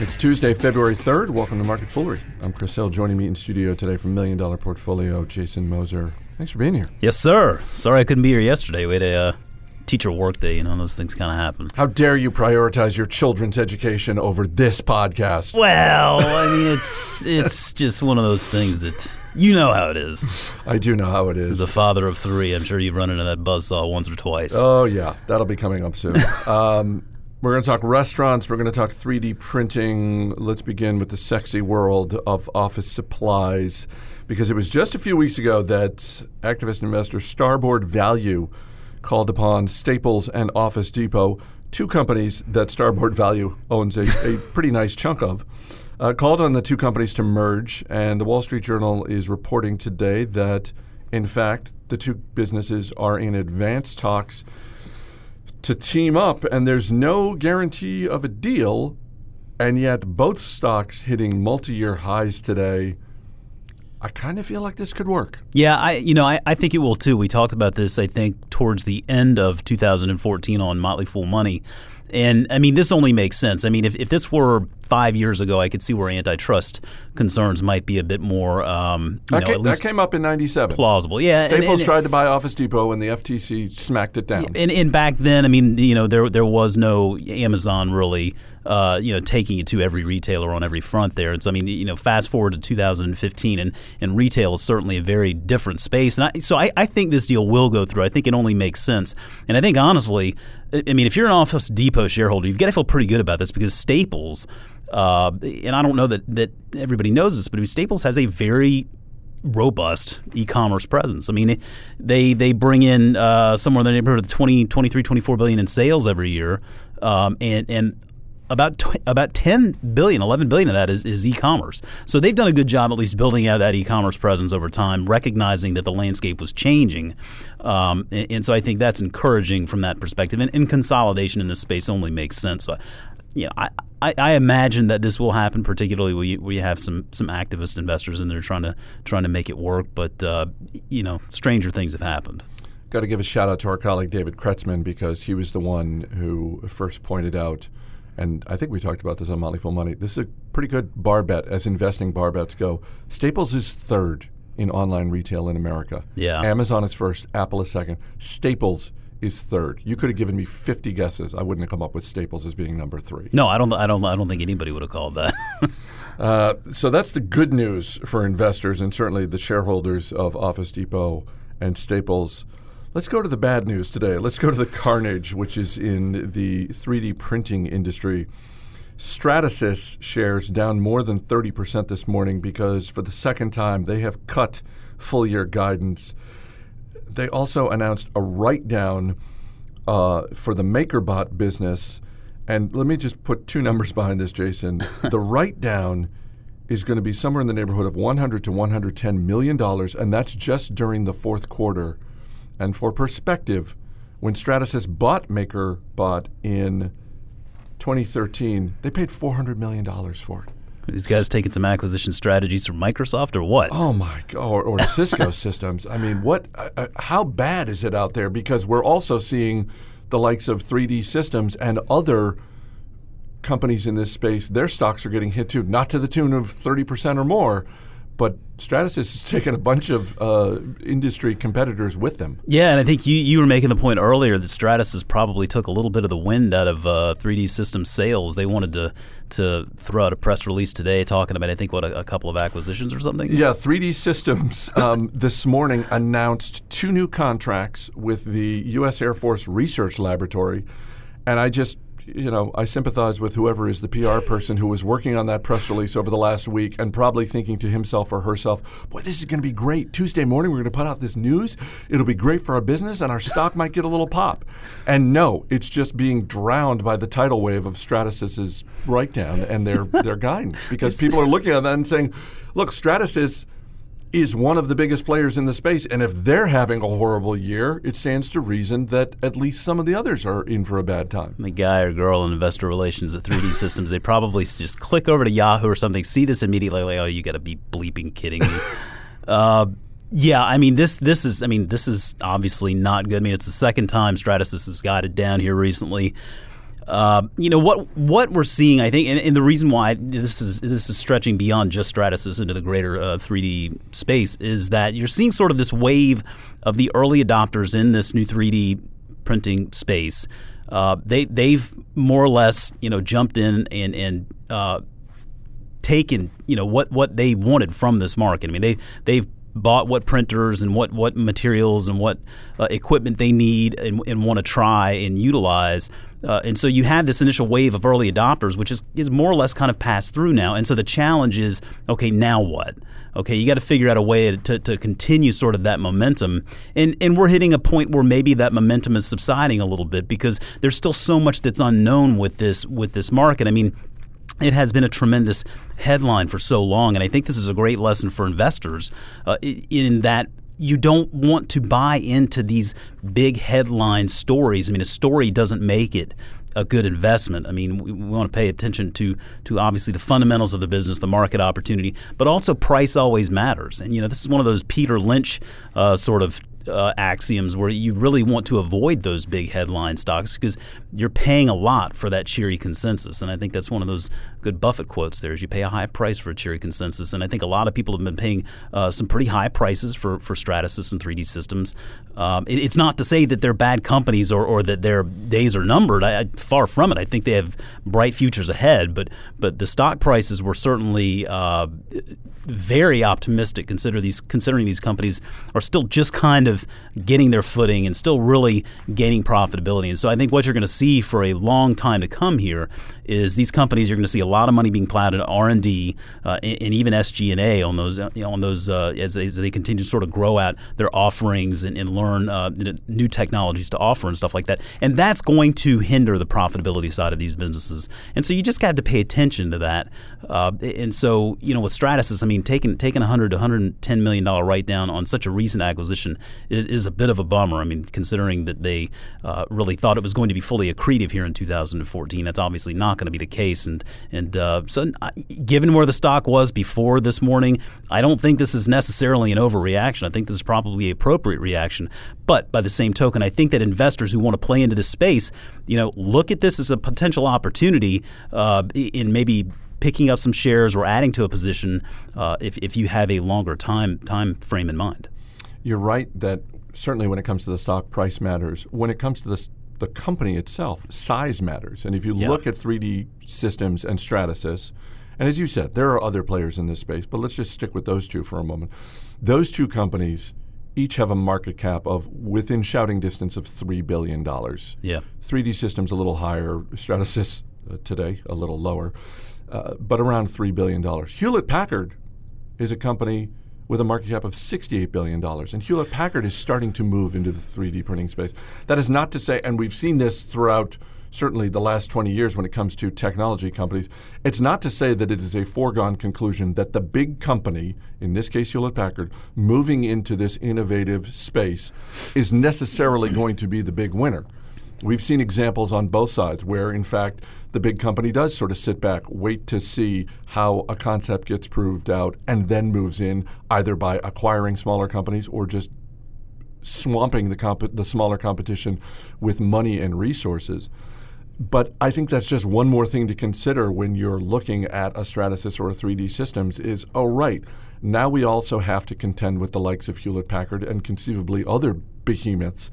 It's Tuesday, February 3rd. Welcome to Market Foolery. I'm Chris Hill. Joining me in studio today from Million Dollar Portfolio, Jason Moser. Thanks for being here. Yes, sir. Sorry I couldn't be here yesterday. We had a uh, teacher work day. You know, those things kind of happen. How dare you prioritize your children's education over this podcast? Well, I mean, it's it's just one of those things that you know how it is. I do know how it is. The father of three. I'm sure you've run into that buzzsaw once or twice. Oh, yeah. That'll be coming up soon. um, we're going to talk restaurants. We're going to talk 3D printing. Let's begin with the sexy world of office supplies because it was just a few weeks ago that activist investor Starboard Value called upon Staples and Office Depot, two companies that Starboard Value owns a, a pretty nice chunk of, uh, called on the two companies to merge. And the Wall Street Journal is reporting today that, in fact, the two businesses are in advanced talks to team up, and there's no guarantee of a deal. And yet, both stocks hitting multi year highs today. I kind of feel like this could work. Yeah, I you know I, I think it will too. We talked about this I think towards the end of 2014 on Motley Fool Money, and I mean this only makes sense. I mean if, if this were five years ago, I could see where antitrust concerns might be a bit more um, that, know, came, that came up in '97. Plausible, yeah. Staples and, and, tried to buy Office Depot, and the FTC smacked it down. And, and back then, I mean, you know, there there was no Amazon really. Uh, you know, taking it to every retailer on every front there. And so, I mean, you know, fast forward to 2015, and, and retail is certainly a very different space. And I, so I, I think this deal will go through. I think it only makes sense. And I think, honestly, I mean, if you're an Office Depot shareholder, you've got to feel pretty good about this because Staples, uh, and I don't know that, that everybody knows this, but Staples has a very robust e-commerce presence. I mean, they they bring in uh, somewhere in the neighborhood of 20, 23, 24 billion in sales every year, um, and and about tw- about 10 billion 11 billion of that is, is e-commerce. So they've done a good job at least building out that e-commerce presence over time recognizing that the landscape was changing. Um, and, and, so i think that's encouraging from that perspective. And, and consolidation in this space only makes sense. So you know, I, I, I, imagine that this will happen, particularly when you, have some, some activist investors in there trying to trying to make it work. But uh, you know, stranger things have happened. Got to give a shout out to our colleague David Kretzmann because he was the one who first pointed out and I think we talked about this on Motley Fool Money. This is a pretty good bar bet as investing bar bets go. Staples is third in online retail in America. Yeah. Amazon is first, Apple is second. Staples is third. You could have given me 50 guesses. I wouldn't have come up with Staples as being number 3. No, I don't I don't I don't think anybody would have called that. uh, so that's the good news for investors and certainly the shareholders of Office Depot and Staples. Let's go to the bad news today. Let's go to the carnage, which is in the 3D printing industry. Stratasys shares down more than 30% this morning because for the second time they have cut full year guidance. They also announced a write down uh, for the MakerBot business. And let me just put two numbers behind this, Jason. the write down is going to be somewhere in the neighborhood of 100 to 110 million dollars, and that's just during the fourth quarter. And for perspective, when Stratasys bought MakerBot in 2013, they paid $400 million for it. These guys taking some acquisition strategies from Microsoft or what? Oh my god! Or, or Cisco systems. I mean, what? Uh, uh, how bad is it out there? Because we're also seeing the likes of 3D Systems and other companies in this space. Their stocks are getting hit too, not to the tune of 30 percent or more, but Stratasys has taken a bunch of uh, industry competitors with them. Yeah, and I think you, you were making the point earlier that Stratasys probably took a little bit of the wind out of uh, 3D Systems sales. They wanted to to throw out a press release today talking about I think what a, a couple of acquisitions or something. Yeah, 3D Systems um, this morning announced two new contracts with the U.S. Air Force Research Laboratory, and I just you know, I sympathize with whoever is the PR person who was working on that press release over the last week and probably thinking to himself or herself, boy, this is going to be great. Tuesday morning, we're going to put out this news. It'll be great for our business and our stock might get a little pop. And no, it's just being drowned by the tidal wave of Stratasys's write down and their, their guidance because people are looking at that and saying, look, Stratasys is one of the biggest players in the space. And if they're having a horrible year, it stands to reason that at least some of the others are in for a bad time. The guy or girl in investor relations at 3D Systems, they probably just click over to Yahoo or something, see this immediately, like, oh, you got to be bleeping kidding me. uh, yeah, I mean this. This is. I mean this is obviously not good. I mean it's the second time Stratasys has got it down here recently. Uh, you know what what we're seeing, I think, and, and, the reason why this is this is stretching beyond just Stratasys into the greater uh, 3D space is that you're seeing sort of this wave of the early adopters in this new 3D printing space. Uh, they they've more or less you know jumped in and and uh, taken you know what what they wanted from this market. I mean they they've bought what printers and what what materials and what uh, equipment they need and, and want to try and utilize. Uh, and so you have this initial wave of early adopters, which is, is more or less kind of passed through now. And so the challenge is, okay, now what? Okay, you got to figure out a way to, to continue sort of that momentum. And, and we're hitting a point where maybe that momentum is subsiding a little bit because there's still so much that's unknown with this with this market. I mean, it has been a tremendous headline for so long, and I think this is a great lesson for investors uh, in that you don't want to buy into these big headline stories. I mean, a story doesn't make it a good investment. I mean, we, we, want to pay attention to to obviously the fundamentals of the business, the market opportunity, but also price always matters. And you know, this is one of those Peter Lynch uh, sort of uh, axioms where you really want to avoid those big headline stocks because you're paying a lot for that cheery consensus. And I think that's one of those good Buffett quotes there is you pay a high price for a cheery consensus. And I think a lot of people have been paying uh, some pretty high prices for, for Stratasys and 3D systems. Um, it, it's not to say that they're bad companies or, or that their days are numbered. I, I, far from it. I think they have bright futures ahead. But but the stock prices were certainly uh, very optimistic. Consider these considering these companies are still just kind of getting their footing and still really gaining profitability. And so I think what you're going to see for a long time to come here is these companies you're going to see a lot of money being plowed into R and D uh, and, even SG and A on those know, on those uh, as, they, as, they, continue to sort of grow out their offerings and, and learn uh, new technologies to offer and stuff like that. And that's going to hinder the profitability side of these businesses. And so you just got to pay attention to that. Uh, and so you know with Stratasys, I mean taking taking 100 to 110 million dollar write down on such a recent acquisition is, is, a bit of a bummer. I mean considering that they uh, really thought it was going to be fully accretive here in 2014, that's obviously not going to be the case. And and uh, so, given where the stock was before this morning, I don't think this is necessarily an overreaction. I think this is probably appropriate reaction. But by the same token, I think that investors who want to play into this space, you know, look at this as a potential opportunity uh, in maybe picking up some shares or adding to a position uh, if, if you have a longer time time frame in mind. You're right that certainly when it comes to the stock price matters. When it comes to the the company itself, size matters. And if you yeah. look at 3D Systems and Stratasys, and as you said, there are other players in this space, but let's just stick with those two for a moment. Those two companies each have a market cap of within shouting distance of $3 billion. Yeah. 3D Systems a little higher, Stratasys uh, today a little lower, uh, but around $3 billion. Hewlett Packard is a company with a market cap of $68 billion. And Hewlett Packard is starting to move into the 3D printing space. That is not to say, and we've seen this throughout certainly the last 20 years when it comes to technology companies, it's not to say that it is a foregone conclusion that the big company, in this case Hewlett Packard, moving into this innovative space is necessarily going to be the big winner. We've seen examples on both sides where, in fact, the big company does sort of sit back, wait to see how a concept gets proved out, and then moves in either by acquiring smaller companies or just swamping the, comp- the smaller competition with money and resources. But I think that's just one more thing to consider when you're looking at a Stratasys or a 3D Systems is, oh, right, now we also have to contend with the likes of Hewlett Packard and conceivably other behemoths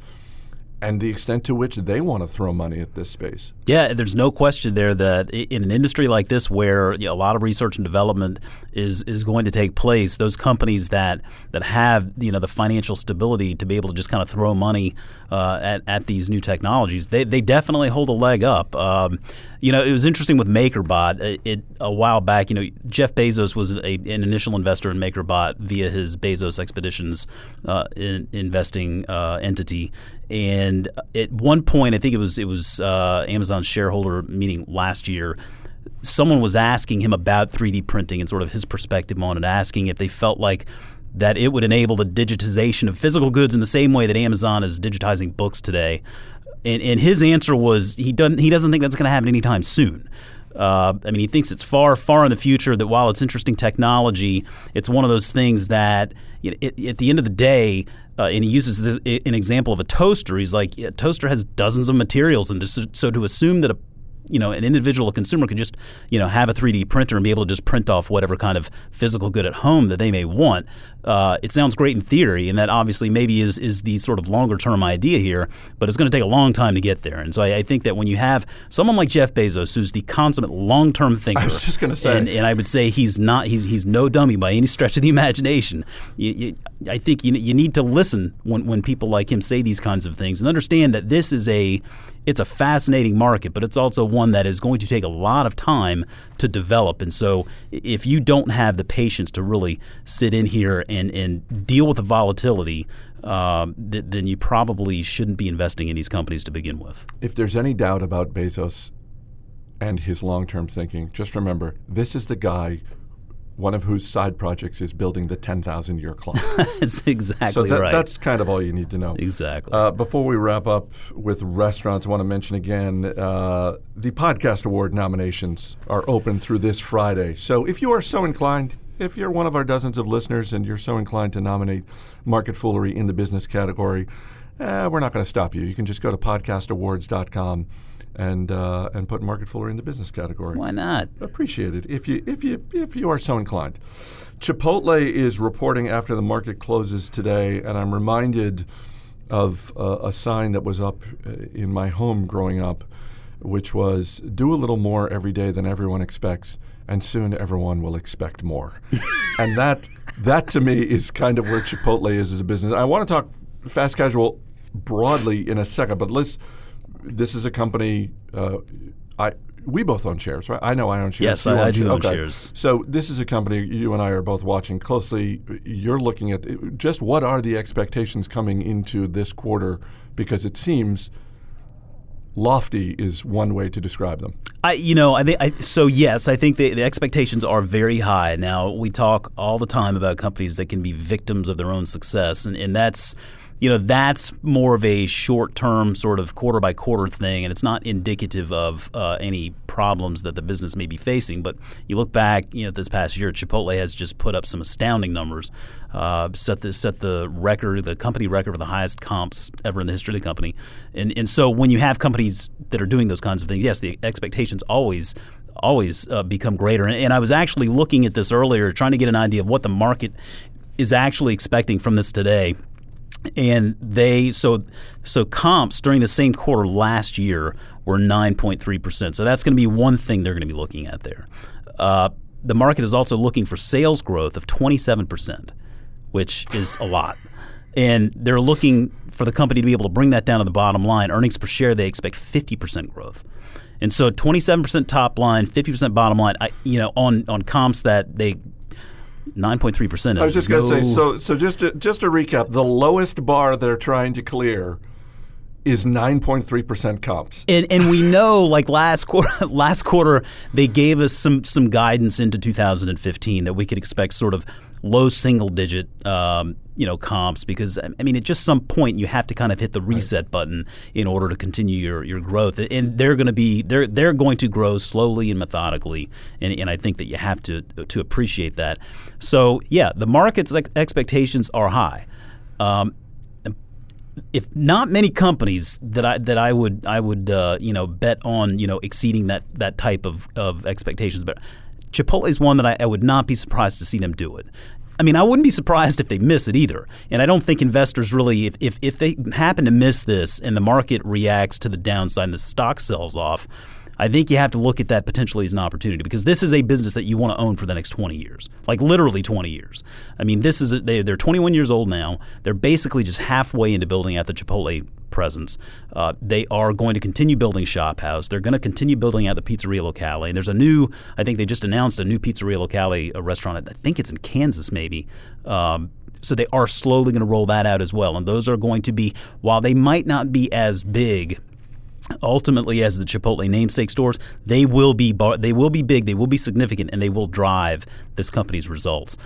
and the extent to which they want to throw money at this space. Yeah, there's no question there that in an industry like this, where you know, a lot of research and development is is going to take place, those companies that that have you know the financial stability to be able to just kind of throw money uh, at at these new technologies, they they definitely hold a leg up. Um, you know, it was interesting with MakerBot. It, it, a while back, you know, Jeff Bezos was a, an initial investor in MakerBot via his Bezos Expeditions uh, in, investing uh, entity, and at one point, I think it was it was uh, shareholder meeting last year. Someone was asking him about 3D printing and sort of his perspective on it, asking if they felt like that it would enable the digitization of physical goods in the same way that Amazon is digitizing books today. And, and his answer was he doesn't he doesn't think that's going to happen anytime soon. Uh, I mean, he thinks it's far, far in the future. That while it's interesting technology, it's one of those things that you know, it, at the end of the day, uh, and he uses this, an example of a toaster. He's like, a toaster has dozens of materials, and so to assume that a you know an individual consumer could just you know have a 3D printer and be able to just print off whatever kind of physical good at home that they may want. Uh, it sounds great in theory, and that obviously maybe is is the sort of longer term idea here, but it's going to take a long time to get there. And so I, I, think that when you have someone like Jeff Bezos, who's the consummate long term thinker, I was just going to say, and, and, I would say he's not he's he's no dummy by any stretch of the imagination. You, you, I think you you need to listen when when people like him say these kinds of things and understand that this is a it's a fascinating market, but it's also one that is going to take a lot of time to develop. And so, if you don't have the patience to really sit in here and, and deal with the volatility, um, th- then you probably shouldn't be investing in these companies to begin with. If there's any doubt about Bezos and his long term thinking, just remember this is the guy one of whose side projects is building the 10,000 year clock. that's exactly so that, right. That's kind of all you need to know. Exactly. Uh, before we wrap up with restaurants, I want to mention again uh, the Podcast Award nominations are open through this Friday. So if you are so inclined, if you're one of our dozens of listeners and you're so inclined to nominate Market Foolery in the business category, eh, we're not going to stop you. You can just go to podcastawards.com and uh, and put market foolery in the business category. Why not? Appreciate it if you if you if you are so inclined. Chipotle is reporting after the market closes today, and I'm reminded of uh, a sign that was up uh, in my home growing up, which was "Do a little more every day than everyone expects." And soon everyone will expect more, and that that to me is kind of where Chipotle is as a business. I want to talk fast casual broadly in a second, but let's this is a company. Uh, I we both own shares, right? I know I own shares. Yes, I, I, do own okay. shares. So this is a company you and I are both watching closely. You're looking at just what are the expectations coming into this quarter because it seems lofty is one way to describe them. I, you know, I think so. Yes, I think the, the expectations are very high. Now we talk all the time about companies that can be victims of their own success, and, and that's you know that's more of a short-term sort of quarter by quarter thing, and it's not indicative of uh, any problems that the business may be facing. But you look back, you know, this past year, Chipotle has just put up some astounding numbers, uh, set the set the record, the company record for the highest comps ever in the history of the company. And and so when you have companies that are doing those kinds of things, yes, the expectations always always uh, become greater. And, and I was actually looking at this earlier, trying to get an idea of what the market is actually expecting from this today and they so so comps during the same quarter last year were 9.3 percent. So that's going to be one thing they're going to be looking at there. Uh, the market is also looking for sales growth of 27 percent, which is a lot. And they're looking for the company to be able to bring that down to the bottom line. Earnings per share, they expect 50% growth. And so 27% top line, 50% bottom line, I, you know, on, on comps that they Nine point three percent. I was just going to say. So, so just to, just to recap, the lowest bar they're trying to clear is 9.3% comps. And and we know like last quarter last quarter they gave us some some guidance into 2015 that we could expect sort of low single digit um, you know comps because I mean at just some point you have to kind of hit the reset right. button in order to continue your, your growth. And they're going to be they're they're going to grow slowly and methodically and, and I think that you have to to appreciate that. So yeah the market's ex- expectations are high. Um, if not many companies that I that I would I would uh, you know bet on you know exceeding that that type of, of expectations but Chipotle is one that I, I, would not be surprised to see them do it. I mean, I wouldn't be surprised if they miss it either. And I don't think investors really, if, if, if they happen to miss this and the market reacts to the downside and the stock sells off, I think you have to look at that potentially as an opportunity because this is a business that you want to own for the next 20 years, like literally 20 years. I mean, this is a, they, they're 21 years old now. They're basically just halfway into building out the Chipotle presence. Uh, they are going to continue building Shop House. They're going to continue building out the Pizzeria Locale. And there's a new, I think they just announced a new Pizzeria Locale a restaurant. I think it's in Kansas, maybe. Um, so they are slowly going to roll that out as well. And those are going to be, while they might not be as big ultimately as the Chipotle namesake stores, they will be bar- they will be big, they will be significant, and they will drive this company's results.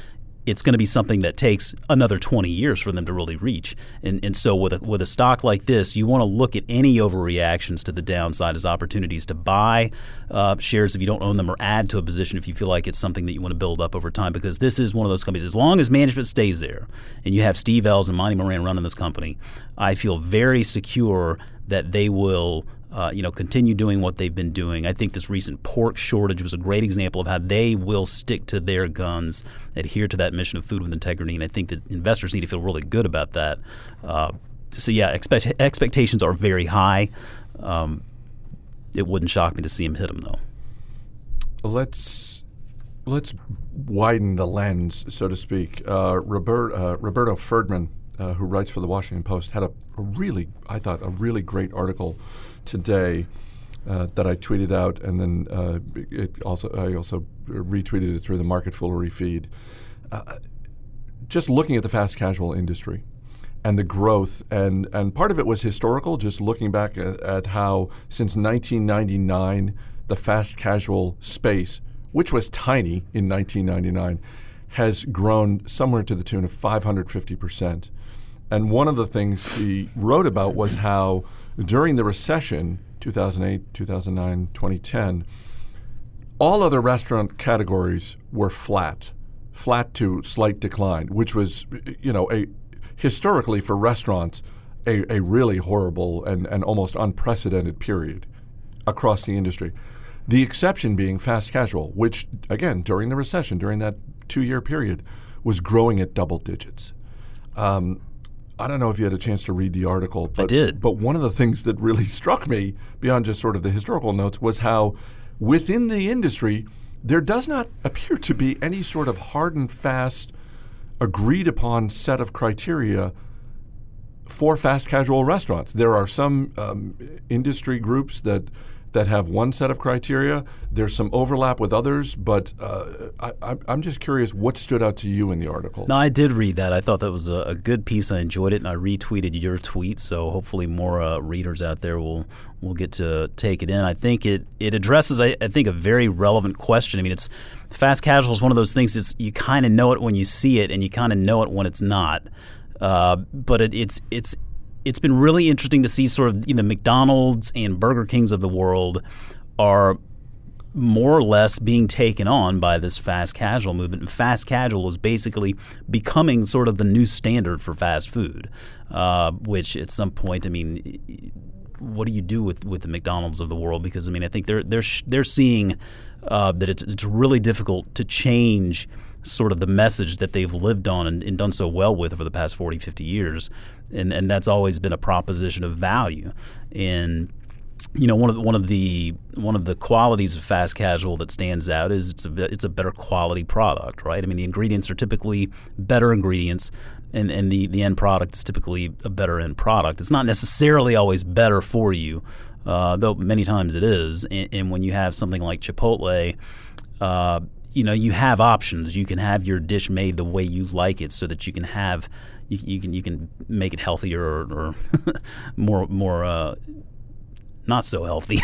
It's going to be something that takes another 20 years for them to really reach. And, and so, with a, with a stock like this, you want to look at any overreactions to the downside as opportunities to buy uh, shares if you don't own them or add to a position if you feel like it's something that you want to build up over time. Because this is one of those companies, as long as management stays there and you have Steve Ells and Monty Moran running this company, I feel very secure that they will uh, you know, continue doing what they've been doing. I think this recent pork shortage was a great example of how they will stick to their guns, adhere to that mission of food with integrity, and I think that investors need to feel really good about that. Uh, so yeah, expect, expectations are very high. Um, it wouldn't shock me to see him hit them though. Let's let's widen the lens, so to speak. Uh, Robert, uh, Roberto Ferdman, uh, who writes for the Washington Post, had a, a, really, I thought, a really great article today uh, that I tweeted out, and then uh, it also I also retweeted it through the Market Foolery feed. Uh, just looking at the fast casual industry and the growth, and and part of it was historical. Just looking back at, at how since 1999 the fast casual space, which was tiny in 1999, has grown somewhere to the tune of 550 percent. And one of the things he wrote about was how during the recession 2008, 2009, 2010, all other restaurant categories were flat, flat to slight decline, which was, you know, a historically for restaurants a, a really horrible and, and almost unprecedented period across the industry. The exception being fast casual, which again during the recession, during that two-year period, was growing at double digits. Um, I don't know if you had a chance to read the article. But, I did. But one of the things that really struck me, beyond just sort of the historical notes, was how within the industry, there does not appear to be any sort of hard and fast, agreed upon set of criteria for fast casual restaurants. There are some um, industry groups that that have one set of criteria. There's some overlap with others, but uh, I, am just curious what stood out to you in the article. No, I did read that. I thought that was a, a good piece. I enjoyed it, and I retweeted your tweet. So hopefully, more uh, readers out there will will get to take it in. I think it it addresses, I, I think, a very relevant question. I mean, it's fast casual is one of those things. It's you kind of know it when you see it, and you kind of know it when it's not. Uh, but it, it's it's it's been really interesting to see sort of you know, McDonald's and Burger Kings of the world are more or less being taken on by this fast casual movement. And fast casual is basically becoming sort of the new standard for fast food, uh, which at some point, I mean, what do you do with, with the McDonald's of the world? Because I mean, I think they're they're they're seeing uh, that it's it's really difficult to change sort of the message that they've lived on and, and, done so well with over the past 40, 50 years. And, and that's always been a proposition of value. And you know, one of the, one of the one of the qualities of fast casual that stands out is it's a it's a better quality product, right? I mean, the ingredients are typically better ingredients, and, and the, the end product is typically a better end product. It's not necessarily always better for you, uh, though many times it is. And, and, when you have something like Chipotle, uh, you know you have options. You can have your dish made the way you like it, so that you can have you, you can you can make it healthier or, or more more uh, not so healthy.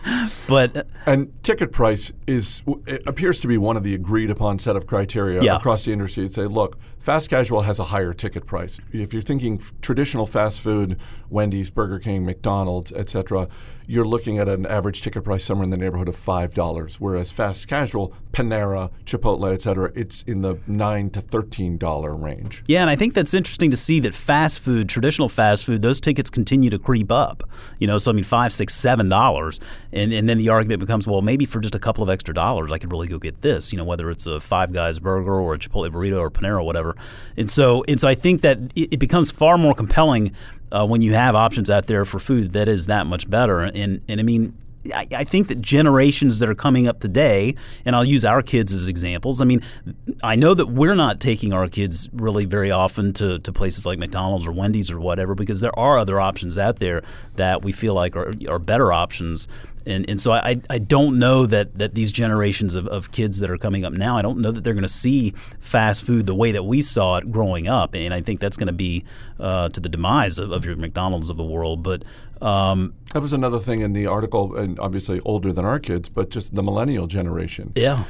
but and ticket price is appears to be one of the agreed upon set of criteria yeah. across the industry. Say, look, fast casual has a higher ticket price. If you're thinking f- traditional fast food, Wendy's, Burger King, McDonald's, etc., you're looking at an average ticket price somewhere in the neighborhood of five dollars. Whereas fast casual, Panera, Chipotle, etc., it's in the nine to thirteen dollar range. Yeah, and I think that's interesting to see that fast food, traditional fast food, those tickets continue to creep up. You know, so I mean, five, six, seven dollars, and and then the argument becomes, well, maybe for just a couple of extra dollars, I could really go get this. You know, whether it's a Five Guys burger or a Chipotle burrito or Panera or whatever. And so and so, I think that it, it becomes far more compelling uh, when you have options out there for food that is that much better. And and I mean, I, I, think that generations that are coming up today, and I'll use our kids as examples. I mean, I know that we're not taking our kids really very often to, to places like McDonald's or Wendy's or whatever because there are other options out there that we feel like are, are better options and and so I, I don't know that, that these generations of, of kids that are coming up now I don't know that they're going to see fast food the way that we saw it growing up. And I think that's going to be uh, to the demise of, of, your McDonald's of the world. But um, that was another thing in the article and obviously older than our kids but just the millennial generation. Yeah.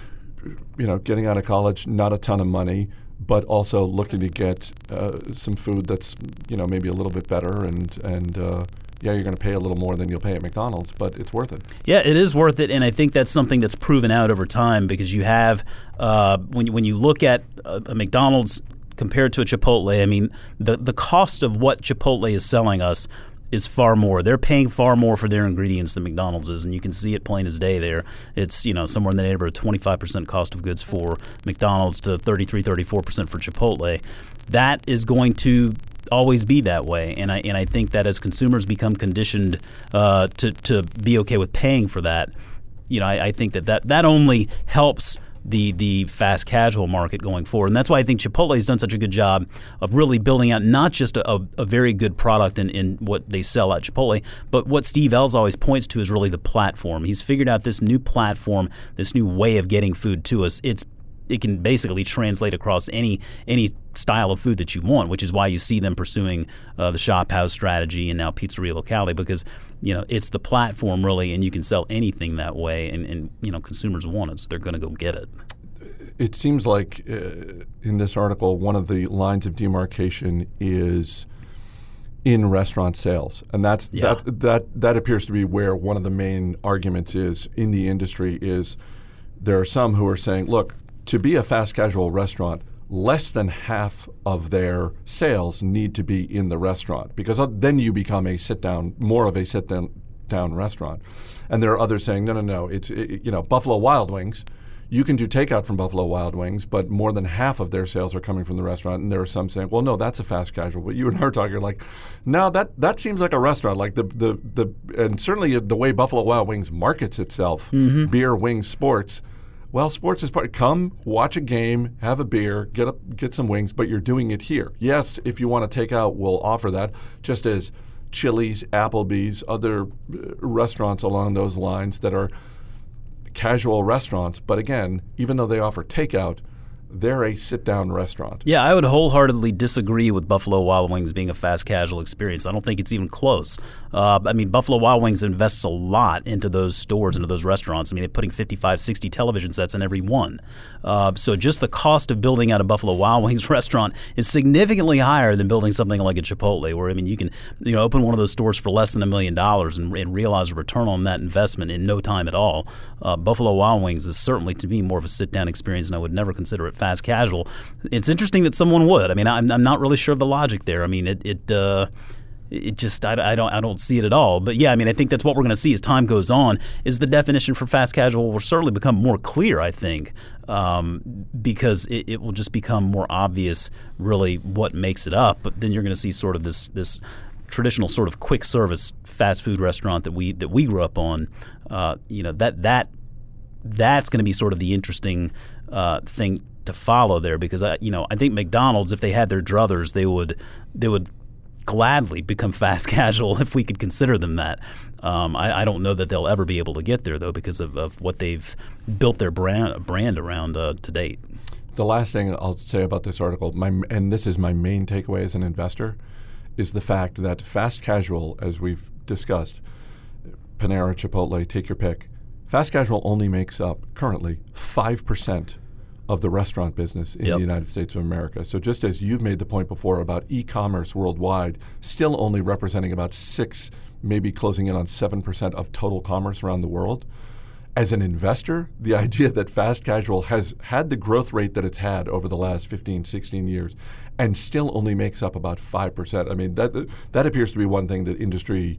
You know getting out of college not a ton of money but also looking to get uh, some food that's you know maybe a little bit better and and uh, yeah, you're going to pay a little more than you'll pay at McDonald's, but it's worth it. Yeah, it is worth it, and I think that's something that's proven out over time because you have uh, when when you look at a, a McDonald's compared to a Chipotle, I mean the the cost of what Chipotle is selling us is far more. They're paying far more for their ingredients than McDonald's is, and you can see it plain as day there. It's you know somewhere in the neighborhood of 25% cost of goods for McDonald's to 33, 34% for Chipotle. That is going to always be that way, and I and I think that as consumers become conditioned uh, to to be okay with paying for that, you know, I, I think that, that that only helps the the fast casual market going forward. And that's why I think Chipotle has done such a good job of really building out not just a, a very good product in, in what they sell at Chipotle, but what Steve Ells always points to is really the platform. He's figured out this new platform, this new way of getting food to us. It's it can basically translate across any any style of food that you want, which is why you see them pursuing uh, the shop house strategy and now pizzeria locale because you know it's the platform really, and you can sell anything that way, and, and you know consumers want it, so they're going to go get it. It seems like uh, in this article, one of the lines of demarcation is in restaurant sales, and that's Yeah. that that that appears to be where one of the main arguments is in the industry is there are some who are saying, look, to be a fast casual restaurant, less than half of their sales need to be in the restaurant because then you become a sit down, more of a sit down down restaurant. And there are others saying, no, no, no, it's it, you know Buffalo Wild Wings. You can do takeout from Buffalo Wild Wings, but more than half of their sales are coming from the restaurant. And there are some saying, "Well, no, that's a fast casual." But you and are talking like, no, that that seems like a restaurant. Like the the the and certainly the way Buffalo Wild Wings markets itself, mm-hmm. beer, wings, sports. Well, sports is part. Come watch a game, have a beer, get up, get some wings, but you're doing it here. Yes, if you want to take out, we'll offer that. Just as Chili's, Applebee's, other uh, restaurants along those lines that are casual restaurants. But again, even though they offer takeout, they're a sit-down restaurant. Yeah, I would wholeheartedly disagree with Buffalo Wild Wings being a fast casual experience. I don't think it's even close. Uh, I mean, Buffalo Wild Wings invests a lot into those stores, into those restaurants. I mean, they're putting 55, 60 television sets in every one. Uh, so just the cost of building out a Buffalo Wild Wings restaurant is significantly higher than building something like a Chipotle, where, I mean, you can you know open one of those stores for less than a million dollars and and realize a return on that investment in no time at all. Uh, Buffalo Wild Wings is certainly, to me, more of a sit-down experience, and I would never consider it fast casual. It's interesting that someone would. I mean, I'm, I'm not really sure of the logic there. I mean, it it uh, it just I, I don't I don't see it at all. But yeah, I mean, I think that's what we're going to see as time goes on. Is the definition for fast casual will certainly become more clear. I think um, because it, it will just become more obvious, really, what makes it up. But then you're going to see sort of this this traditional sort of quick service fast food restaurant that we that we grew up on. Uh, you know that that that's going to be sort of the interesting uh, thing to follow there because I, you know I think McDonald's if they had their druthers they would they would gladly become fast casual if we could consider them that. Um, I, I don't know that they'll ever be able to get there though because of, of what they've built their brand brand around uh, to date. The last thing I'll say about this article, my, and this is my main takeaway as an investor, is the fact that fast casual, as we've discussed, Panera, Chipotle, take your pick, fast casual only makes up currently 5% of the restaurant business in Yep. the United States of America. So just as you've made the point before about e-commerce worldwide still only representing about 6 maybe closing in on 7% of total commerce around the world, as an investor, the idea that fast casual has had the growth rate that it's had over the last 15, 16 years and still only makes up about 5%. I mean, that, that appears to be one thing that industry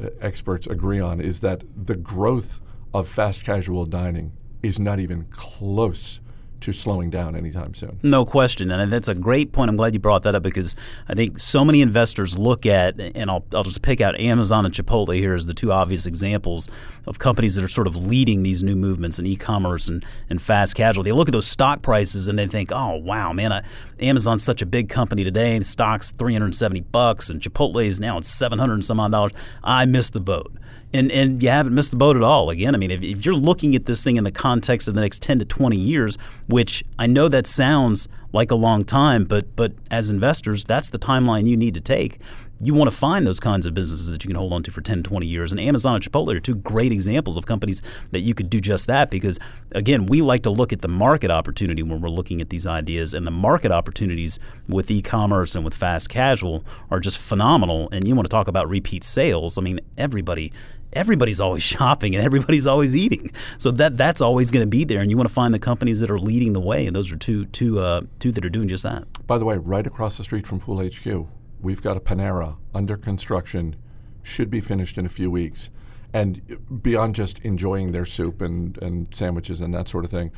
uh, experts agree on is that the growth of fast casual dining is not even close to slowing down anytime soon. No question, and that's a great point. I'm glad you brought that up because I think so many investors look at, and I'll, I'll just pick out Amazon and Chipotle here as the two obvious examples of companies that are sort of leading these new movements in e-commerce and, and fast casual. They look at those stock prices and they think, oh wow, man, I, Amazon's such a big company today, and the stock's 370 bucks, and Chipotle is now at 700 and some odd dollars. I missed the boat. And, and you haven't missed the boat at all. Again, I mean, if, if you're looking at this thing in the context of the next 10 to 20 years, which I know that sounds like a long time, but but as investors, that's the timeline you need to take. You want to find those kinds of businesses that you can hold on to for 10, 20 years. And Amazon and Chipotle are two great examples of companies that you could do just that because, again, we like to look at the market opportunity when we're looking at these ideas. And the market opportunities with e commerce and with fast casual are just phenomenal. And you want to talk about repeat sales. I mean, everybody everybody's always shopping and everybody's always eating. So that that's always going to be there, and you want to find the companies that are leading the way, and those are two two uh, two that are doing just that. By the way, right across the street from Fool HQ, we've got a Panera under construction, should be finished in a few weeks. And beyond just enjoying their soup and, and sandwiches and that sort of thing,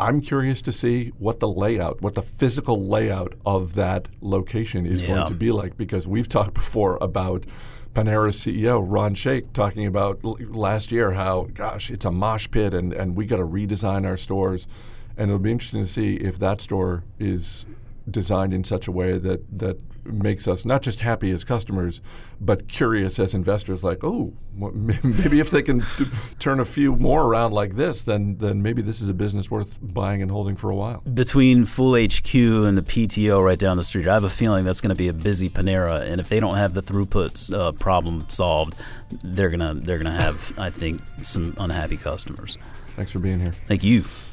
I'm curious to see what the layout, what the physical layout of that location is Yeah. going to be like because we've talked before about Panera's CEO Ron Shaich talking about l- last year how gosh it's a mosh pit and and we got to redesign our stores and it'll be interesting to see if that store is designed in such a way that that makes us not just happy as customers but curious as investors like oh maybe if they can turn a few more around like this then then maybe this is a business worth buying and holding for a while between Fool HQ and the PTO right down the street, I have a feeling that's going to be a busy Panera, and if they don't have the throughput uh, problem solved, they're gonna they're gonna have, I think, some unhappy customers. thanks for being here Thank you.